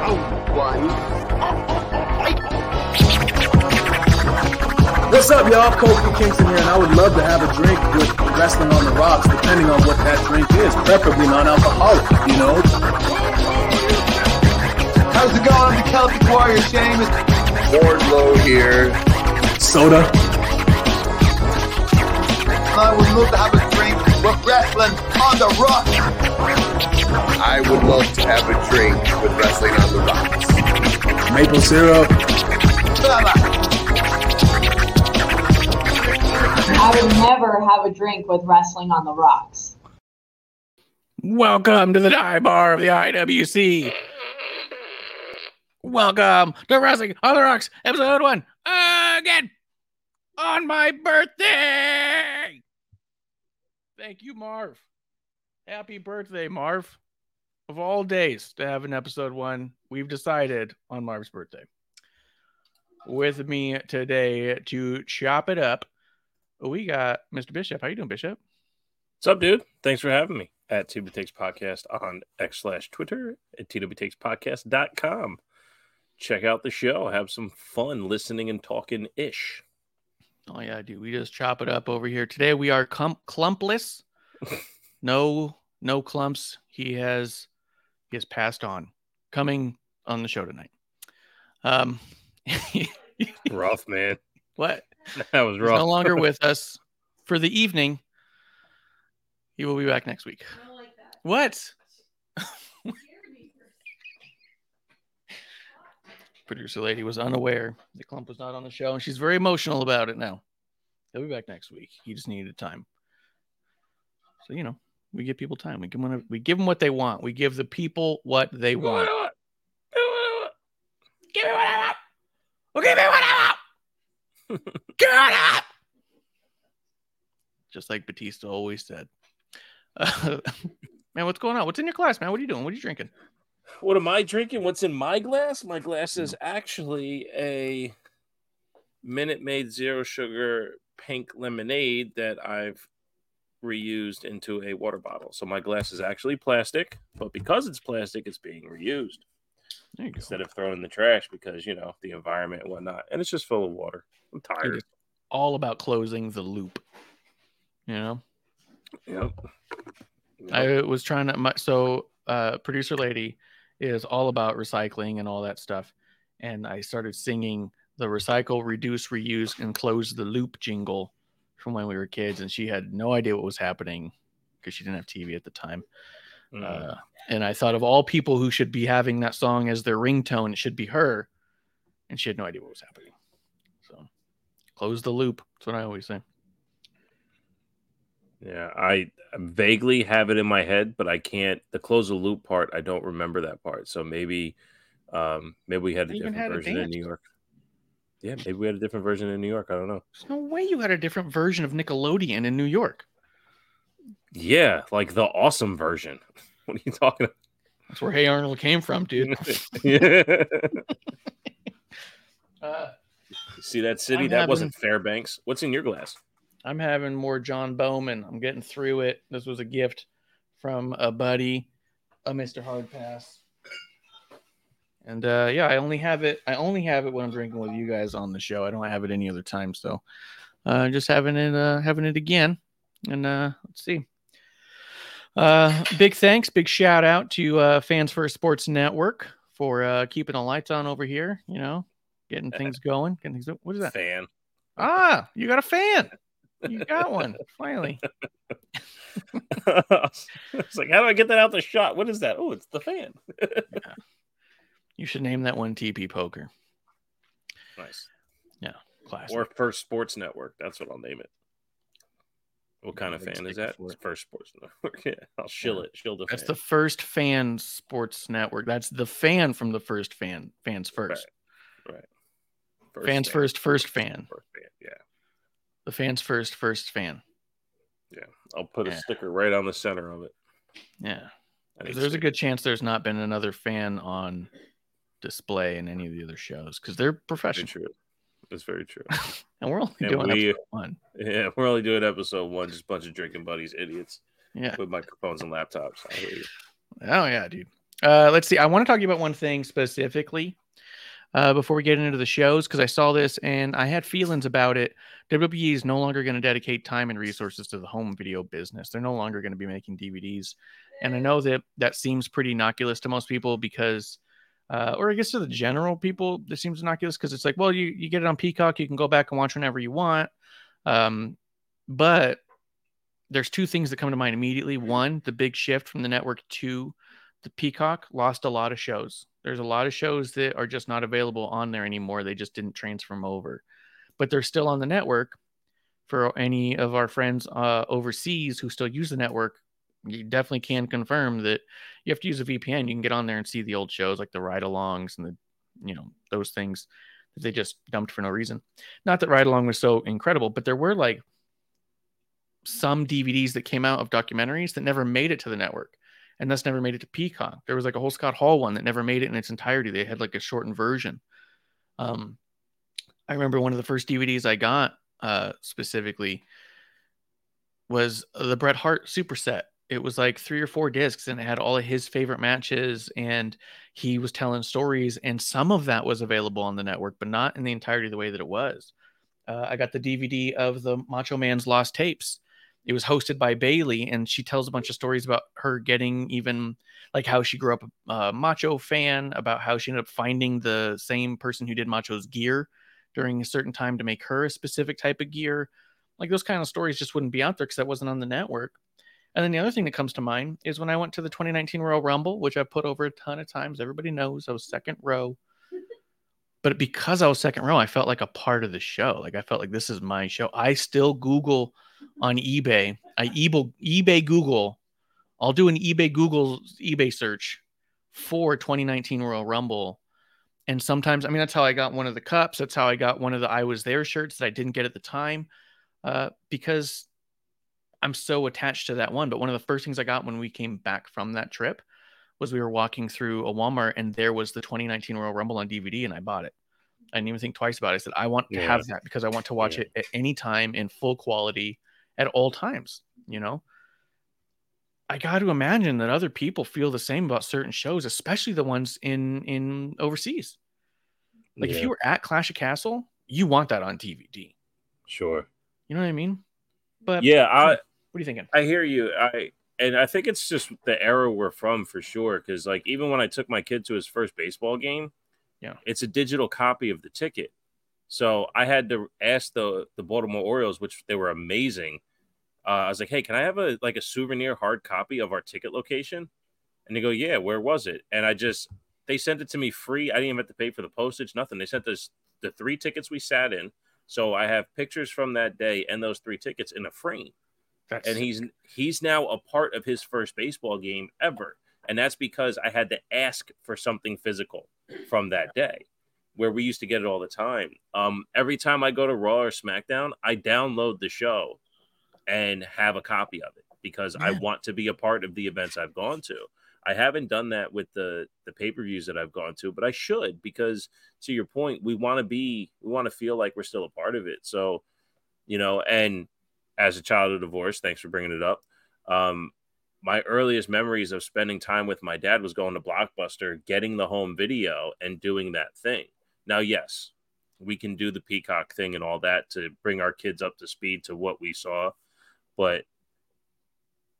What's up, y'all? Kofi Kingston here, and I would love to have a drink with Wrestling on the Rocks, depending on what that drink is, preferably non-alcoholic, you know? How's it going? I'm the Celtic Warrior, Sheamus. Wardlow here. Soda. I would love to have a drink with Wrestling on the Rocks. I would love to have a drink with Wrestling on the Rocks. Maple syrup. I would never have a drink with wrestling on the rocks. Welcome to the die bar of the IWC. Welcome to Wrestling on the Rocks, episode one. Again, on my birthday. Thank you, Marv. Happy birthday, Marv. Of all days to have an episode one, we've decided on Marv's birthday. With me today to chop it up, we got Mr. Bishop. How you doing, Bishop? What's up, dude? Thanks for having me at TW Takes Podcast on X slash Twitter at twtakespodcast.com. Check out the show. Have some fun listening and talking ish. Oh yeah, dude. We just chop it up over here. Today we are Klump- clumpless. no, no Klumps. He has he has passed on. Coming on the show tonight. Um Rough, man. what? That was He's rough. no longer with us for the evening. He will be back next week. What? Producer lady was unaware the Klump was not on the show, and she's very emotional about it now. He'll be back next week. He just needed time. So you know, we give people time. We give them we give them what they want. We give the people what they want. Give me what I want. Well, give me what I want. Give me what I want. Just like Batista always said. Uh, man, what's going on? What's in your glass, man? What are you doing? What are you drinking? What am I drinking? What's in my glass? My glass is actually a Minute Maid Zero Sugar pink lemonade that I've reused into a water bottle. So my glass is actually plastic, but because it's plastic, it's being reused you go. instead of thrown in the trash because, you know, the environment and whatnot. And it's just full of water. I'm tired. It's all about closing the loop. You know, Yep. I was trying to. My, so, uh, producer lady is all about recycling and all that stuff, and I started singing the recycle, reduce, reuse, and close the loop jingle from when we were kids, and she had no idea what was happening because she didn't have TV at the time. Mm. Uh, and I thought of all people who should be having that song as their ringtone, it should be her, and she had no idea what was happening. So, close the loop. That's what I always say. Yeah, I vaguely have it in my head, but I can't. The close the loop part, I don't remember that part. So maybe, um, maybe we had a different had it version in. New York. Yeah, maybe we had a different version in New York. I don't know. There's no way you had a different version of Nickelodeon in New York. Yeah, like the awesome version. What are you talking about? That's where Hey Arnold came from, dude. yeah. Uh, See that city? I'm that wasn't Fairbanks. What's in your glass? I'm having more John Bowman. I'm getting through it. This was a gift from a buddy, a Mr. Hardpass. And uh, yeah, I only have it. I only have it when I'm drinking with you guys on the show. I don't have it any other time. So, uh, just having it, uh, having it again. And uh, let's see. Uh, big thanks, big shout out to uh, Fans First Sports Network for uh, keeping the lights on over here. You know, getting things going. Getting things. What is that? Fan. Ah, you got a fan. You got one finally. it's like, how do I get that out the shot? What is that? Oh, it's the fan. You should name that one TP Poker. nice. Yeah, classic. Or First Sports Network. That's what I'll name it. What kind of fan is that? it. First Sports Network. Yeah, I'll shill Yeah. it. Shill the That's fan. the first fan sports network. That's the fan from the first fan. Fans first. right. fans fan. first, first fan. First fan. Yeah. The fans first, first fan. Yeah. I'll put a Yeah. sticker right on the center of it. Yeah. There's a good chance there's not been another fan on display in any of the other shows because they're Very professional. true. That's very true. And we're only And doing we- episode one. yeah, we're only doing episode one, just a bunch of drinking buddies, idiots Yeah. with microphones and laptops. I hear you. Oh yeah, dude. Uh, let's see. I want to talk to you about one thing specifically uh, before we get into the shows because I saw this and I had feelings about it. WWE is no longer going to dedicate time and resources to the home video business. They're no longer going to be making DVDs, and I know that that seems pretty innocuous to most people because. Uh, or I guess to the general people, this seems innocuous because it's like, well, you, you get it on Peacock, you can go back and watch whenever you want. Um, but there's two things that come to mind immediately. One, the big shift from the network to the Peacock lost a lot of shows. There's a lot of shows that are just not available on there anymore. They just didn't transfer them over, but they're still on the network. For any of our friends uh, overseas who still use the network, you definitely can confirm that you have to use a VPN. You can get on there and see the old shows like the ride alongs and the, you know, those things that they just dumped for no reason. Not that ride along was so incredible, but there were like some DVDs that came out of documentaries that never made it to the network and thus never made it to Peacock. There was like a whole Scott Hall one that never made it in its entirety. They had like a shortened version. Um, I remember one of the first DVDs I got uh, specifically was the Bret Hart superset. It was like three or four discs and it had all of his favorite matches and he was telling stories and some of that was available on the network, but not in the entirety of the way that it was. Uh, I got the DVD of the Macho Man's Lost Tapes. It was hosted by Bayley, and she tells a bunch of stories about her getting even like how she grew up a uh, Macho fan, about how she ended up finding the same person who did Macho's gear during a certain time to make her a specific type of gear. Like those kind of stories just wouldn't be out there because that wasn't on the network. And then the other thing that comes to mind is when I went to the 2019 Royal Rumble, which I put over a ton of times. Everybody knows I was second row. But because I was second row, I felt like a part of the show. Like I felt like this is my show. I still Google on eBay. I eBay, eBay Google. I'll do an eBay Google eBay search for 2019 Royal Rumble. And sometimes, I mean, that's how I got one of the cups. That's how I got one of the I was there shirts that I didn't get at the time uh, because I'm so attached to that one. But one of the first things I got when we came back from that trip was we were walking through a Walmart and there was the 2019 Royal Rumble on DVD and I bought it. I didn't even think twice about it. I said, I want to have that because I want to watch Yeah. it at any time in full quality at all times, you know? I got to imagine that other people feel the same about certain shows, especially the ones in in overseas. Like if you were at Clash of Castle, you want that on DVD. sure. You know what I mean? But Yeah, I what are you thinking? I hear you. I and I think it's just the era we're from for sure. Because like even when I took my kid to his first baseball game, Yeah. it's a digital copy of the ticket. So I had to ask the the Baltimore Orioles, which they were amazing. Uh, I was like, "Hey, can I have a like a souvenir hard copy of our ticket location?" And they go, "Yeah, where was it?" And I just they sent it to me free. I didn't even have to pay for the postage, nothing. They sent us the three tickets we sat in. So I have pictures from that day and those three tickets in a frame That's and he's he's now a part of his first baseball game ever. And that's because i had to ask for something physical from that day where we used to get it all the time. Um every time i go to raw or smackdown i download the show and have a copy of it because i want to be a part of the events i've gone to. I haven't done that with the the pay-per-views that i've gone to but i should because to your point we want to be we want to feel like we're still a part of it. So you know and as a child of divorce. Thanks for bringing it up. Um, my earliest memories of spending time with my dad was going to Blockbuster, getting the home video, and doing that thing. Now, yes, we can do the Peacock thing and all that to bring our kids up to speed to what we saw. But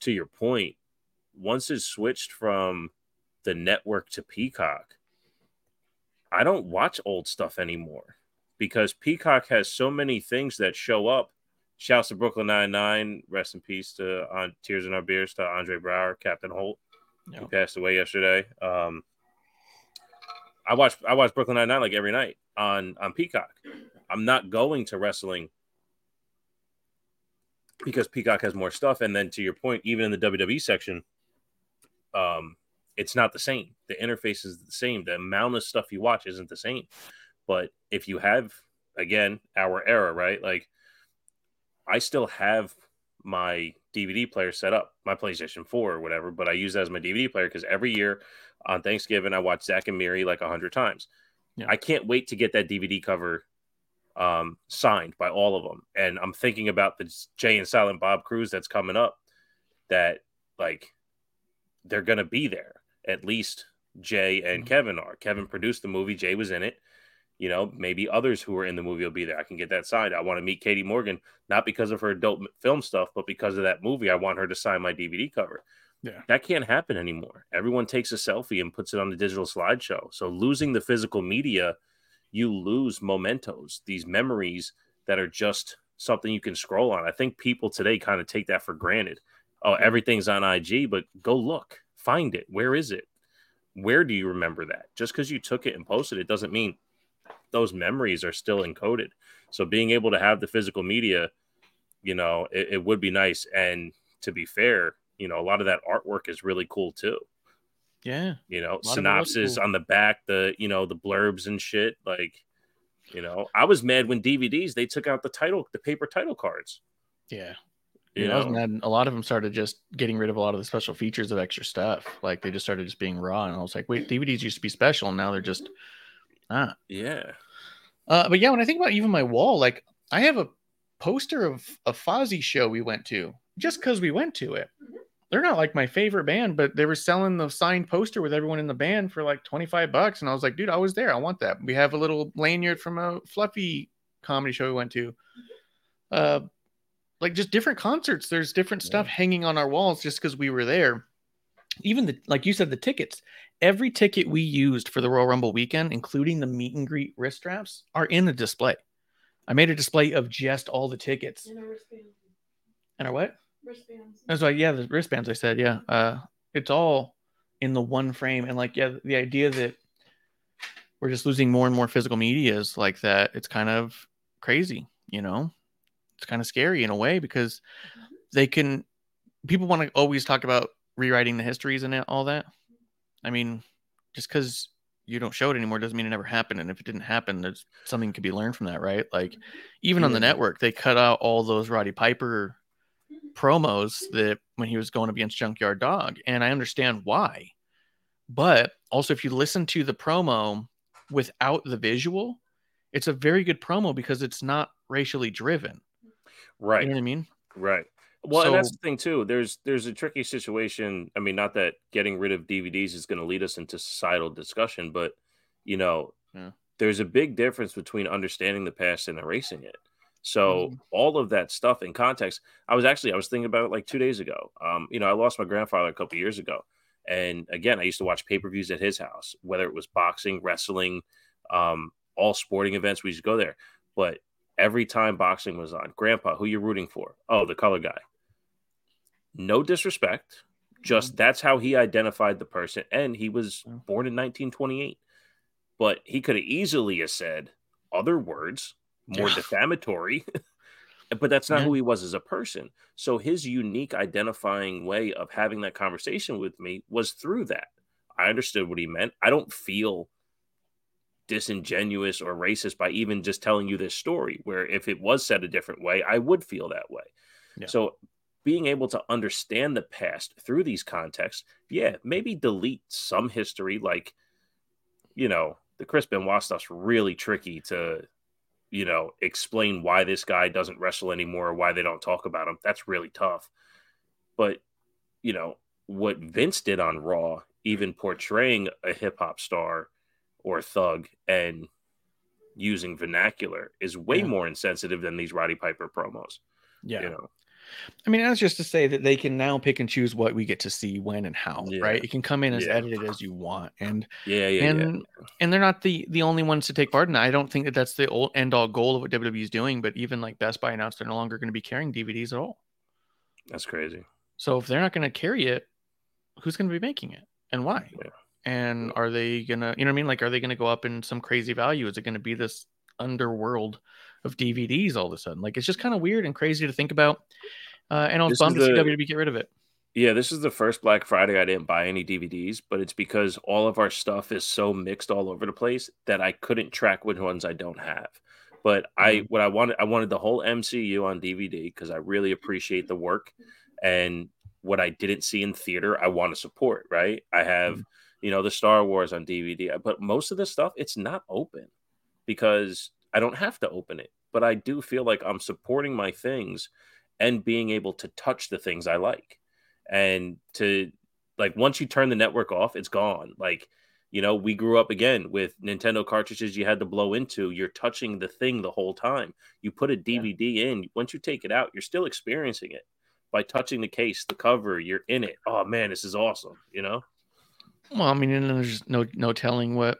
to your point, once it switched from the network to Peacock, I don't watch old stuff anymore because Peacock has so many things that show up. Shouts to Brooklyn Nine Nine. Rest in peace to on Tears in Our Beers to Andre Braugher, Captain Holt. He passed away yesterday. Um, I watch I watch Brooklyn Nine Nine like every night on on Peacock. I'm not going to wrestling because Peacock has more stuff. And then to your point, even in the WWE section, um, it's not the same. The interface is the same. The amount of stuff you watch isn't the same. But if you have, again, our era, right? Like, I still have my DVD player set up, my PlayStation 4 or whatever, but I use that as my DVD player because every year on Thanksgiving, I watch Zack and Miri like a hundred times. Yeah. I can't wait to get that DVD cover um, signed by all of them. And I'm thinking about the Jay and Silent Bob Cruise that's coming up that like they're going to be there. At least Jay and Mhm. Kevin are. Kevin produced the movie, Jay was in it. You know, maybe others who are in the movie will be there. I can get that signed. I want to meet Katie Morgan, not because of her adult film stuff, but because of that movie. I want her to sign my DVD cover. Yeah. That can't happen anymore. Everyone takes a selfie and puts it on the digital slideshow. So losing the physical media, you lose mementos, these memories that are just something you can scroll on. I think people today kind of take that for granted. Oh, everything's on IG, but go look, find it. Where is it? Where do you remember that? Just because you took it and posted it doesn't mean those memories are still encoded. So being able to have the physical media, you know, it, it would be nice. And to be fair, you know, a lot of that artwork is really cool too. Yeah. You know, synopsis cool. on the back, the you know, the blurbs and shit. Like, you know, I was mad when DVDs they took out the title, the paper title cards. Yeah. You Yeah, I was know, mad. A lot of them started just getting rid of a lot of the special features of extra stuff. Like they just started just being raw, and I was like, wait, DVDs used to be special, and now they're just not. yeah, Uh, but yeah, when I think about even my wall, like I have a poster of a Fozzy show we went to just because we went to it. They're not like my favorite band, but they were selling the signed poster with everyone in the band for like 25 bucks. And I was like, dude, I was there. I want that. We have a little lanyard from a fluffy comedy show we went to. Uh, like just different concerts. There's different stuff hanging on our walls just because we were there. Even the like you said, the tickets. Every ticket we used for the Royal Rumble weekend, including the meet and greet wrist straps, are in the display. I made a display of just all the tickets. And a wristband. And our what? Wristbands. That's why, yeah, the wristbands. I said, yeah. Uh, it's all in the one frame, and like, yeah, the idea that we're just losing more and more physical media is like that. It's kind of crazy, you know. It's kind of scary in a way because they can. People want to always talk about rewriting the histories and all that. I mean, just because you don't show it anymore doesn't mean it never happened. And if it didn't happen, there's something could be learned from that, right? Like, even on the network, they cut out all those Roddy Piper promos that when he was going against Junkyard Dog, and I understand why. But also, if you listen to the promo without the visual, it's a very good promo because it's not racially driven. right. You know what I mean? Right. Well, and that's the thing too. There's there's a tricky situation. I mean, not that getting rid of DVDs is going to lead us into societal discussion, but you know, Yeah. there's a big difference between understanding the past and erasing it. So all of that stuff in context. I was actually I was thinking about it like two days ago. Um, you know, I lost my grandfather a couple years ago, and again, I used to watch pay per views at his house, whether it was boxing, wrestling, um, all sporting events. We used to go there, but every time boxing was on, Grandpa, who you rooting for? Oh, the color guy. No disrespect, just mm-hmm. that's how he identified the person, and he was born in 1928. But he could have easily have said other words, more defamatory. but that's not Yeah. who he was as a person. So his unique identifying way of having that conversation with me was through that. I understood what he meant. I don't feel disingenuous or racist by even just telling you this story where if it was said a different way i would feel that way Yeah. so being able to understand the past through these contexts yeah maybe delete some history like you know the chris benoit stuff's really tricky to you know explain why this guy doesn't wrestle anymore or why they don't talk about him that's really tough but you know what vince did on raw even portraying a hip-hop star or thug and using vernacular is way Yeah. more insensitive than these Roddy Piper promos. Yeah. You know, I mean, that's just to say that they can now pick and choose what we get to see when and how, Yeah. right? You can come in as Yeah. edited as you want. And yeah, yeah, and and they're not the the only ones to take part in that. I don't think that that's the old end all goal of what WWE is doing. But even like Best Buy announced they're no longer going to be carrying DVDs at all. That's crazy. So if they're not going to carry it, who's going to be making it and why? Yeah. And are they gonna, you know what I mean? Like, are they going to go up in some crazy value? Is it going to be this underworld of DVDs all of a sudden? Like, it's just kind of weird and crazy to think about. Uh, and I was This bummed is to see WWE get rid of it. Yeah, this is the first Black Friday I didn't buy any DVDs, but it's because all of our stuff is so mixed all over the place that I couldn't track which ones I don't have. But I what I wanted I wanted the whole MCU on DVD because I really appreciate the work and what I didn't see in theater I want to support, right? I have, you know, the Star Wars on DVD, but most of the stuff it's not open because I don't have to open it. But I do feel like I'm supporting my things and being able to touch the things I like. And to like once you turn the network off it's gone. Like you know we grew up again with nintendo cartridges you had to blow into. You're touching the thing the whole time. You put a dvd in. Once you take it out you're still experiencing it by touching the case the cover you're in it. Oh man this is awesome you know? Well, I mean, and there's no no telling what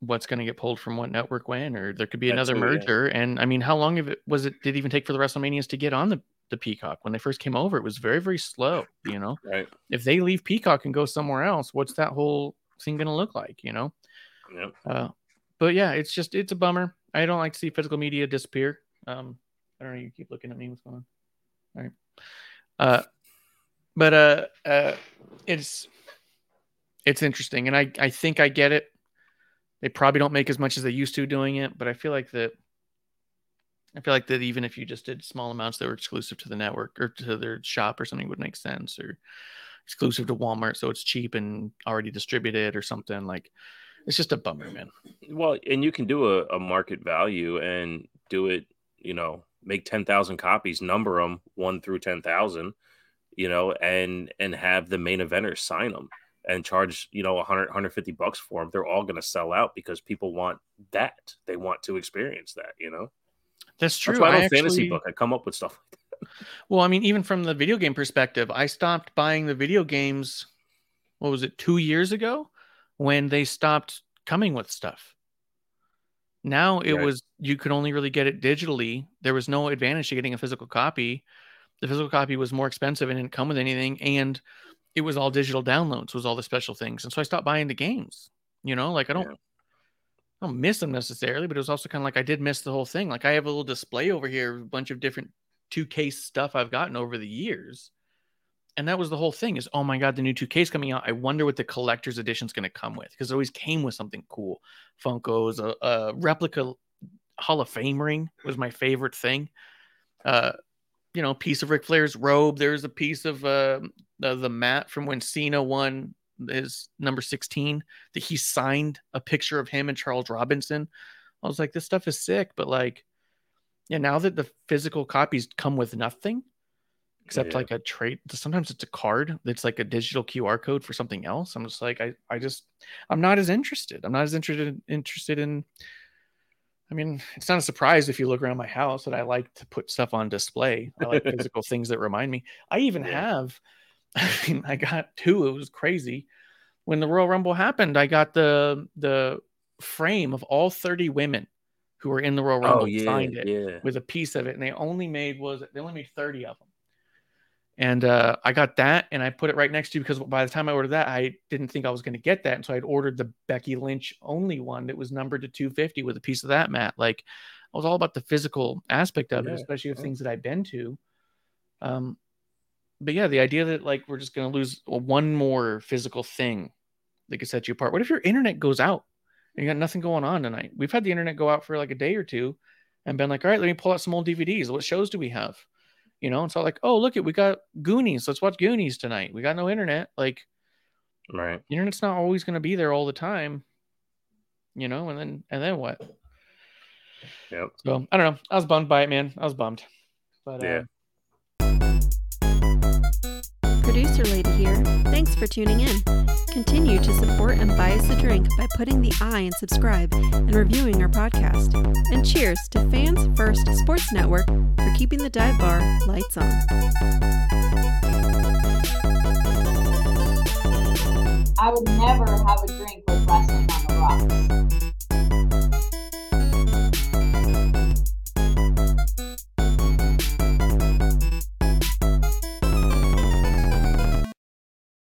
what's going to get pulled from what network when, or there could be another merger. And I mean, how long of it was it? Did it even take for the WrestleManias to get on the the Peacock when they first came over? It was very very slow. You know, right if they leave Peacock and go somewhere else, what's that whole thing going to look like? You know. Yep. Uh, but yeah, it's just it's a bummer. I don't like to see physical media disappear. Um, I don't know. You keep looking at me. What's going on? All right. Uh, but uh, uh, it's it's interesting, and I I think I get it. They probably don't make as much as they used to doing it, but I feel like that. I feel like that even if you just did small amounts that were exclusive to the network or to their shop or something would make sense, or exclusive to Walmart, so it's cheap and already distributed or something like. It's just a bummer, man. well and you can do a, a market value and do it you know make 10,000 copies number them 1 through 10,000 you know and and have the main eventers sign them and charge you know 100 150 bucks for them they're all going to sell out because people want that they want to experience that you know That's true. that's why i I don't fantasy actually- book i come up with stuff Well, I mean, even from the video game perspective, I stopped buying the video games. What was it? Two years ago, when they stopped coming with stuff. Now it Right. was you could only really get it digitally. There was no advantage to getting a physical copy. The physical copy was more expensive and didn't come with anything, and it was all digital downloads. Was all the special things, and so I stopped buying the games. You know, like I don't. Yeah. I don't miss them necessarily, but it was also kind of like I did miss the whole thing. Like I have a little display over here, of a bunch of different two case stuff I've gotten over the years. And that was the whole thing is, oh my God, the new 2K is coming out. I wonder what the collector's edition is going to come with because it always came with something cool. Funko's, a, a replica Hall of Fame ring was my favorite thing. Uh, you know, piece of Ric Flair's robe. There's a piece of uh, the, the mat from when Cena won his number 16 that he signed a picture of him and Charles Robinson. I was like, this stuff is sick, but like, yeah, now that the physical copies come with nothing except Yeah. like a trade, sometimes it's a card that's like a digital QR code for something else. I'm just like, I, I just, I'm not as interested. I'm not as interested interested in. I mean, it's not a surprise if you look around my house that I like to put stuff on display. I like physical things that remind me. I even Yeah. have. I mean, I got two. It was crazy. When the Royal Rumble happened, I got the the frame of all 30 women who were in the Royal oh, Rumble oh yeah signed it yeah with a piece of it, and they only made was they only made thirty of them. And uh, I got that, and I put it right next to you because by the time I ordered that, I didn't think I was going to get that, and so I'd ordered the Becky Lynch only one that was numbered to 250 with a piece of that mat. Like I was all about the physical aspect of it, especially of yeah. things that I've been to. Um, but yeah, the idea that like we're just going to lose one more physical thing that could set you apart. What if your internet goes out and you got nothing going on tonight? We've had the internet go out for like a day or two and been like, all right, let me pull out some old DVDs. What shows do we have? You know, and so like, oh, look it, we got Goonies. Let's watch Goonies tonight. We got no internet. Like, right the internet's not always going to be there all the time. You know, and then and then what? yep So I don't know. I was bummed by it, man. I was bummed. But Yeah. uh, Producer Lady here. Thanks for tuning in. Continue to support and buy us a drink by putting the I in subscribe and reviewing our podcast. And cheers to Fans First Sports Network for keeping the dive bar lights on. I would never have a drink with wrestling on the rocks.